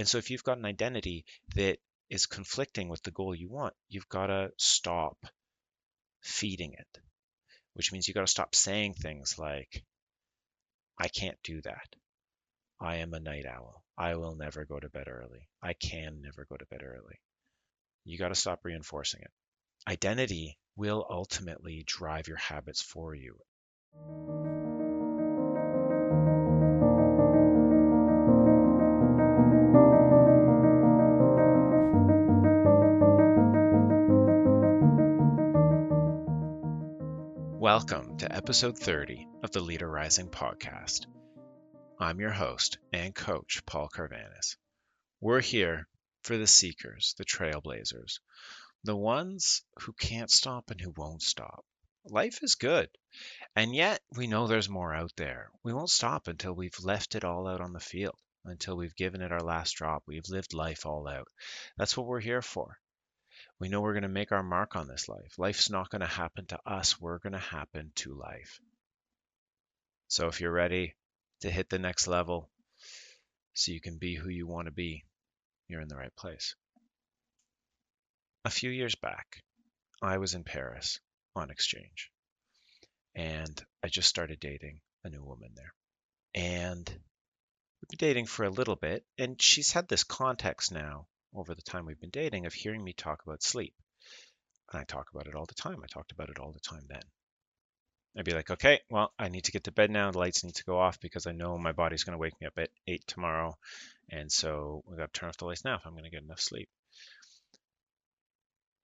And so if you've got an identity that is conflicting with the goal you want, you've got to stop feeding it, which means you've got to stop saying things like, I can't do that. I am a night owl. I will never go to bed early. I can never go to bed early. You got to stop reinforcing it. Identity will ultimately drive your habits for you. Welcome to episode 30 of the Leader Rising podcast. I'm your host and coach, Paul Carvanis. We're here for the seekers, the trailblazers, the ones who can't stop and who won't stop. Life is good, and yet we know there's more out there. We won't stop until we've left it all out on the field, until we've given it our last drop. We've lived life all out. That's what we're here for. We know we're going to make our mark on this life. Life's not going to happen to us, we're going to happen to life. So if you're ready to hit the next level so you can be who you want to be, you're in the right place. A few years back, I was in Paris on exchange and I just started dating a new woman there. And we've been dating for a little bit, and she's had this context now over the time we've been dating of hearing me talk about sleep. And I talk about it all the time. I talked about it all the time then. I'd be like, okay, well, I need to get to bed now. The lights need to go off because I know my body's going to wake me up at 8 tomorrow. And so we got to turn off the lights now if I'm going to get enough sleep.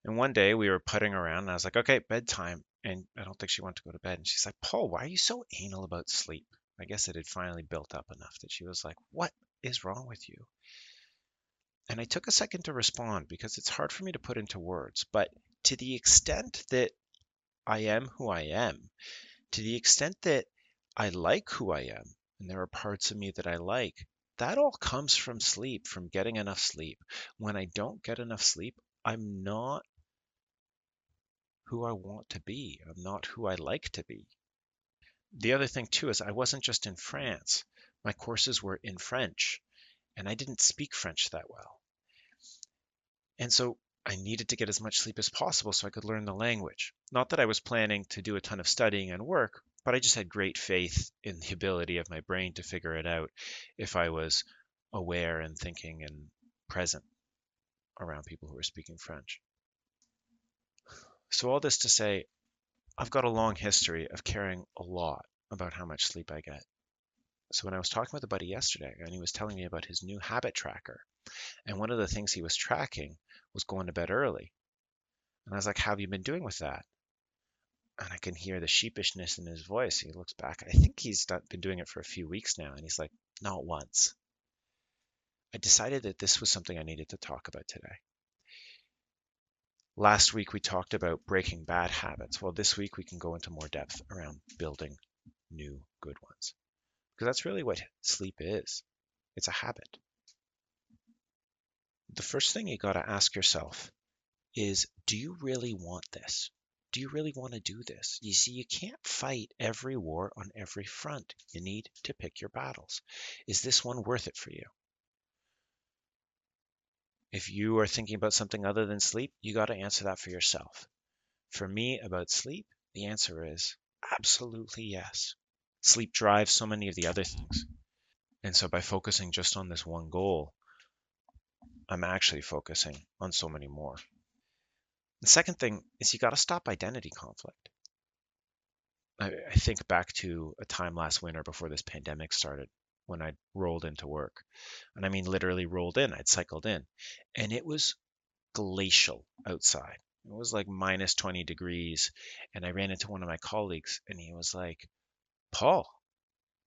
And one day we were putting around and I was like, okay, bedtime. And I don't think she wanted to go to bed. And she's like, Paul, why are you so anal about sleep? I guess it had finally built up enough that she was like, what is wrong with you? And I took a second to respond because it's hard for me to put into words. But to the extent that I am who I am, to the extent that I like who I am, and there are parts of me that I like, that all comes from sleep, from getting enough sleep. When I don't get enough sleep, I'm not who I want to be. I'm not who I like to be. The other thing, too, is I wasn't just in France. My courses were in French, and I didn't speak French that well. And so I needed to get as much sleep as possible so I could learn the language. Not that I was planning to do a ton of studying and work, but I just had great faith in the ability of my brain to figure it out if I was aware and thinking and present around people who were speaking French. So, all this to say, I've got a long history of caring a lot about how much sleep I get. So, when I was talking with a buddy yesterday and he was telling me about his new habit tracker, and one of the things he was tracking was going to bed early. And I was like, How have you been doing with that? And I can hear the sheepishness in his voice. He looks back. I think he's been doing it for a few weeks now. And he's like, Not once. I decided that this was something I needed to talk about today. Last week we talked about breaking bad habits. Well, this week we can go into more depth around building new good ones. Because that's really what sleep is it's a habit the first thing you got to ask yourself is do you really want this? Do you really want to do this? You see, you can't fight every war on every front. You need to pick your battles. Is this one worth it for you? If you are thinking about something other than sleep, you got to answer that for yourself. For me, about sleep, the answer is absolutely yes. Sleep drives so many of the other things. And so by focusing just on this one goal, I'm actually focusing on so many more. The second thing is you got to stop identity conflict. I, I, think back to a time last winter before this pandemic started when I rolled into work. And I mean literally rolled in, I'd cycled in. And it was glacial outside. It was like minus 20 degrees. And I ran into one of my colleagues and he was like, Paul,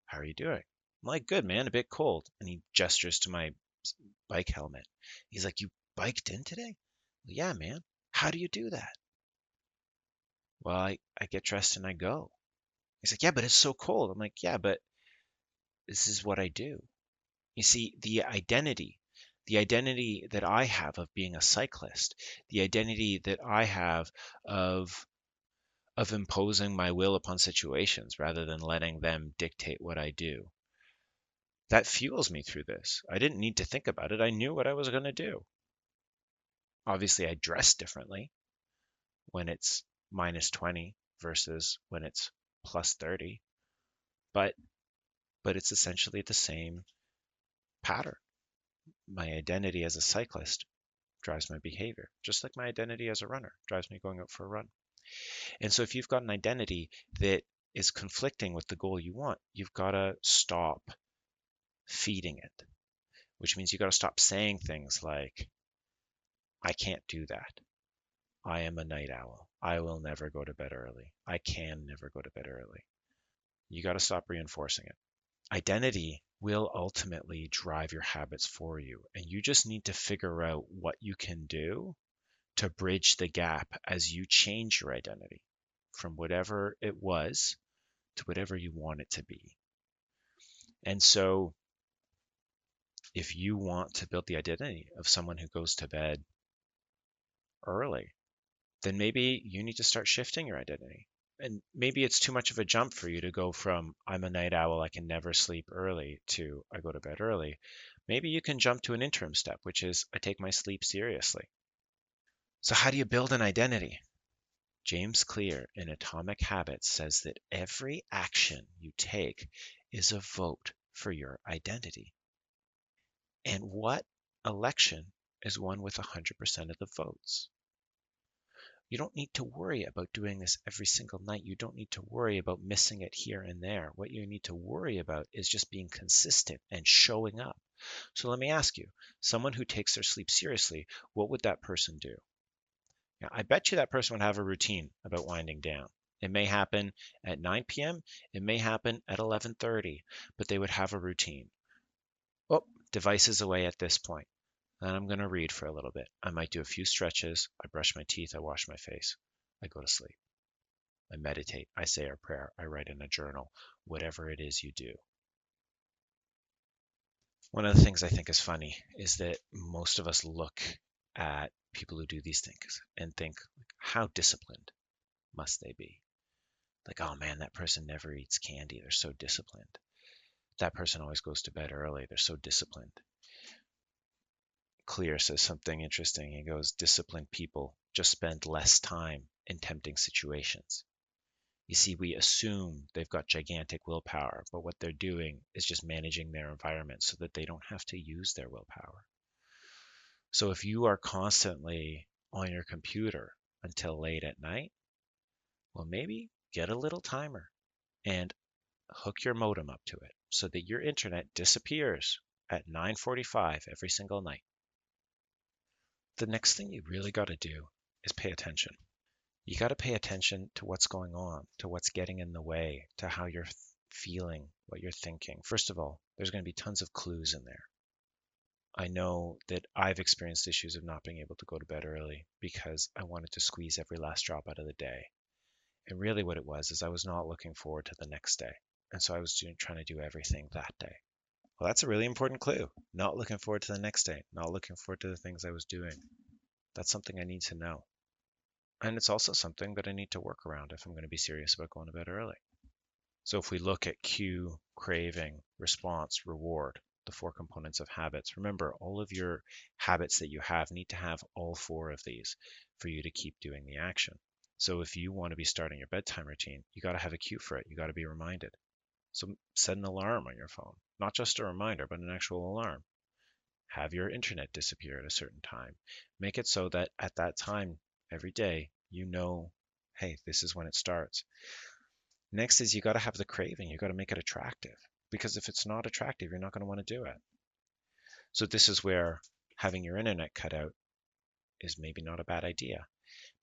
how are you doing? I'm like, good, man, a bit cold. And he gestures to my bike helmet. He's like, You biked in today? Well, yeah, man. How do you do that? Well, I, I get dressed and I go. He's like, Yeah, but it's so cold. I'm like, Yeah, but this is what I do. You see, the identity, the identity that I have of being a cyclist, the identity that I have of of imposing my will upon situations rather than letting them dictate what I do That fuels me through this. I didn't need to think about it. I knew what I was going to do. Obviously, I dress differently when it's minus 20 versus when it's plus 30. But but it's essentially the same pattern. My identity as a cyclist drives my behavior, just like my identity as a runner drives me going out for a run. And so if you've got an identity that is conflicting with the goal you want, you've got to stop feeding it, which means you've got to stop saying things like, I can't do that. I am a night owl. I will never go to bed early. I can never go to bed early. You got to stop reinforcing it. Identity will ultimately drive your habits for you, and you just need to figure out what you can do to bridge the gap as you change your identity from whatever it was to whatever you want it to be. And so, if you want to build the identity of someone who goes to bed early, then maybe you need to start shifting your identity. And maybe it's too much of a jump for you to go from I'm a night owl, I can never sleep early to I go to bed early. Maybe you can jump to an interim step, which is I take my sleep seriously. So, how do you build an identity? James Clear in Atomic Habits says that every action you take is a vote for your identity. And what election is won with 100% of the votes? You don't need to worry about doing this every single night. You don't need to worry about missing it here and there. What you need to worry about is just being consistent and showing up. So let me ask you someone who takes their sleep seriously, what would that person do? I bet you that person would have a routine about winding down. It may happen at 9 p.m., it may happen at 11:30, but they would have a routine. Oh, devices away at this point. Then I'm going to read for a little bit. I might do a few stretches. I brush my teeth. I wash my face. I go to sleep. I meditate. I say a prayer. I write in a journal. Whatever it is you do. One of the things I think is funny is that most of us look at people who do these things and think, how disciplined must they be? Like, oh man, that person never eats candy. They're so disciplined. That person always goes to bed early. They're so disciplined. Clear says something interesting. He goes, disciplined people just spend less time in tempting situations. You see, we assume they've got gigantic willpower, but what they're doing is just managing their environment so that they don't have to use their willpower. So if you are constantly on your computer until late at night, well, maybe get a little timer and hook your modem up to it so that your internet disappears at 9:45 every single night the next thing you really got to do is pay attention. You got to pay attention to what's going on, to what's getting in the way, to how you're feeling, what you're thinking. First of all, there's going to be tons of clues in there. I know that I've experienced issues of not being able to go to bed early because I wanted to squeeze every last drop out of the day. And really, what it was is I was not looking forward to the next day. And so I was doing, trying to do everything that day. Well, that's a really important clue. Not looking forward to the next day, not looking forward to the things I was doing. That's something I need to know. And it's also something that I need to work around if I'm going to be serious about going to bed early. So if we look at cue, craving, response, reward, the four components of habits, remember all of your habits that you have need to have all four of these for you to keep doing the action. So if you want to be starting your bedtime routine, you got to have a cue for it. You got to be reminded. So set an alarm on your phone, not just a reminder, but an actual alarm. Have your internet disappear at a certain time. Make it so that at that time every day, you know, hey, this is when it starts. Next is you got to have the craving. You got to make it attractive because if it's not attractive, you're not going to want to do it. So this is where having your internet cut out is maybe not a bad idea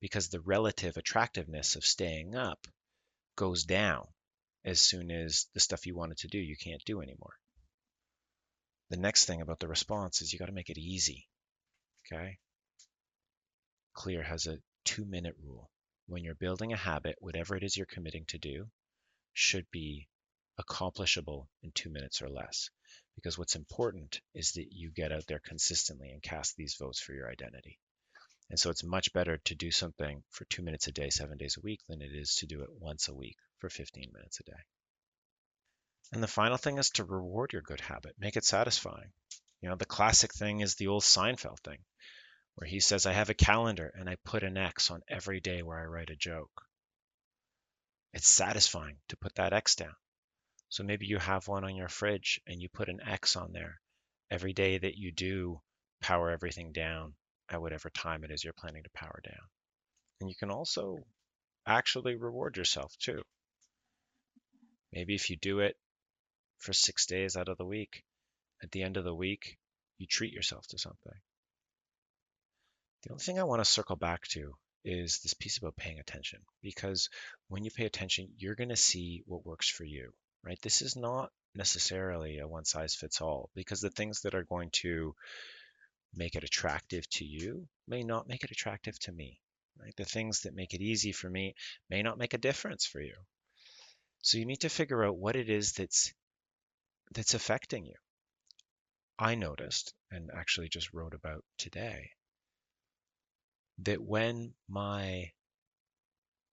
because the relative attractiveness of staying up goes down as soon as the stuff you wanted to do you can't do anymore. The next thing about the response is you got to make it easy. Okay? Clear has a two minute rule. When you're building a habit, whatever it is you're committing to do should be accomplishable in two minutes or less. Because what's important is that you get out there consistently and cast these votes for your identity. And so it's much better to do something for two minutes a day, seven days a week, than it is to do it once a week for 15 minutes a day. And the final thing is to reward your good habit, make it satisfying. You know, the classic thing is the old Seinfeld thing, where he says, I have a calendar and I put an X on every day where I write a joke. It's satisfying to put that X down. So maybe you have one on your fridge and you put an X on there every day that you do power everything down at whatever time it is you're planning to power down. And you can also actually reward yourself too. Maybe if you do it for six days out of the week, at the end of the week, you treat yourself to something. The only thing I want to circle back to is this piece about paying attention because when you pay attention, you're going to see what works for you, right? This is not necessarily a one size fits all because the things that are going to make it attractive to you may not make it attractive to me. Right? The things that make it easy for me may not make a difference for you. So you need to figure out what it is that's that's affecting you. I noticed and actually just wrote about today that when my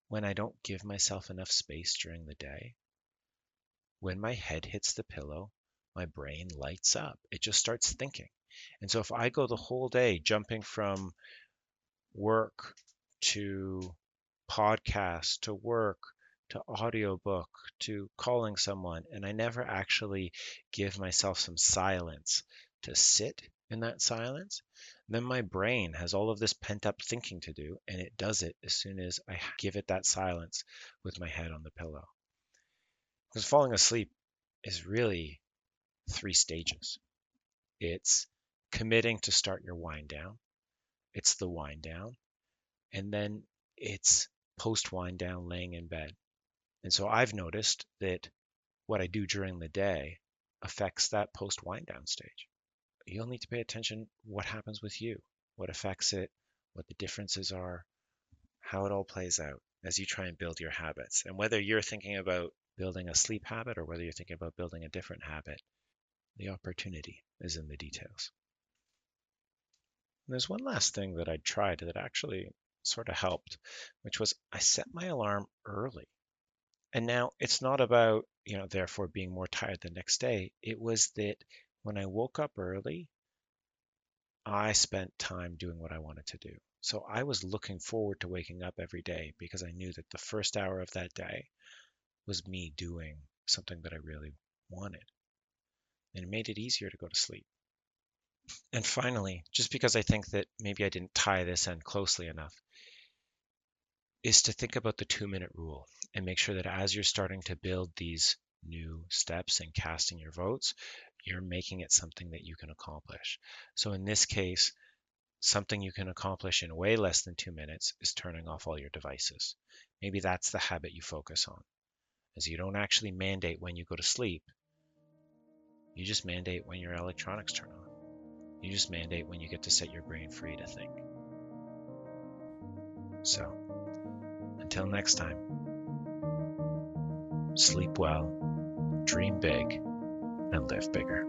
when I don't give myself enough space during the day, when my head hits the pillow, my brain lights up. It just starts thinking. And so if I go the whole day jumping from work to podcast to work to audiobook to calling someone and I never actually give myself some silence to sit in that silence, then my brain has all of this pent up thinking to do and it does it as soon as I give it that silence with my head on the pillow. Because falling asleep is really three stages. It's committing to start your wind down. It's the wind down. And then it's post wind down laying in bed. And so I've noticed that what I do during the day affects that post wind down stage. You'll need to pay attention what happens with you, what affects it, what the differences are, how it all plays out as you try and build your habits. And whether you're thinking about building a sleep habit or whether you're thinking about building a different habit, the opportunity is in the details. And there's one last thing that I tried that actually sort of helped, which was I set my alarm early. And now it's not about, you know, therefore being more tired the next day. It was that when I woke up early, I spent time doing what I wanted to do. So I was looking forward to waking up every day because I knew that the first hour of that day was me doing something that I really wanted. And it made it easier to go to sleep. And finally, just because I think that maybe I didn't tie this end closely enough, is to think about the two minute rule and make sure that as you're starting to build these new steps and casting your votes, you're making it something that you can accomplish. So in this case, something you can accomplish in way less than two minutes is turning off all your devices. Maybe that's the habit you focus on, as you don't actually mandate when you go to sleep. You just mandate when your electronics turn on. You just mandate when you get to set your brain free to think. So, until next time, sleep well, dream big, and live bigger.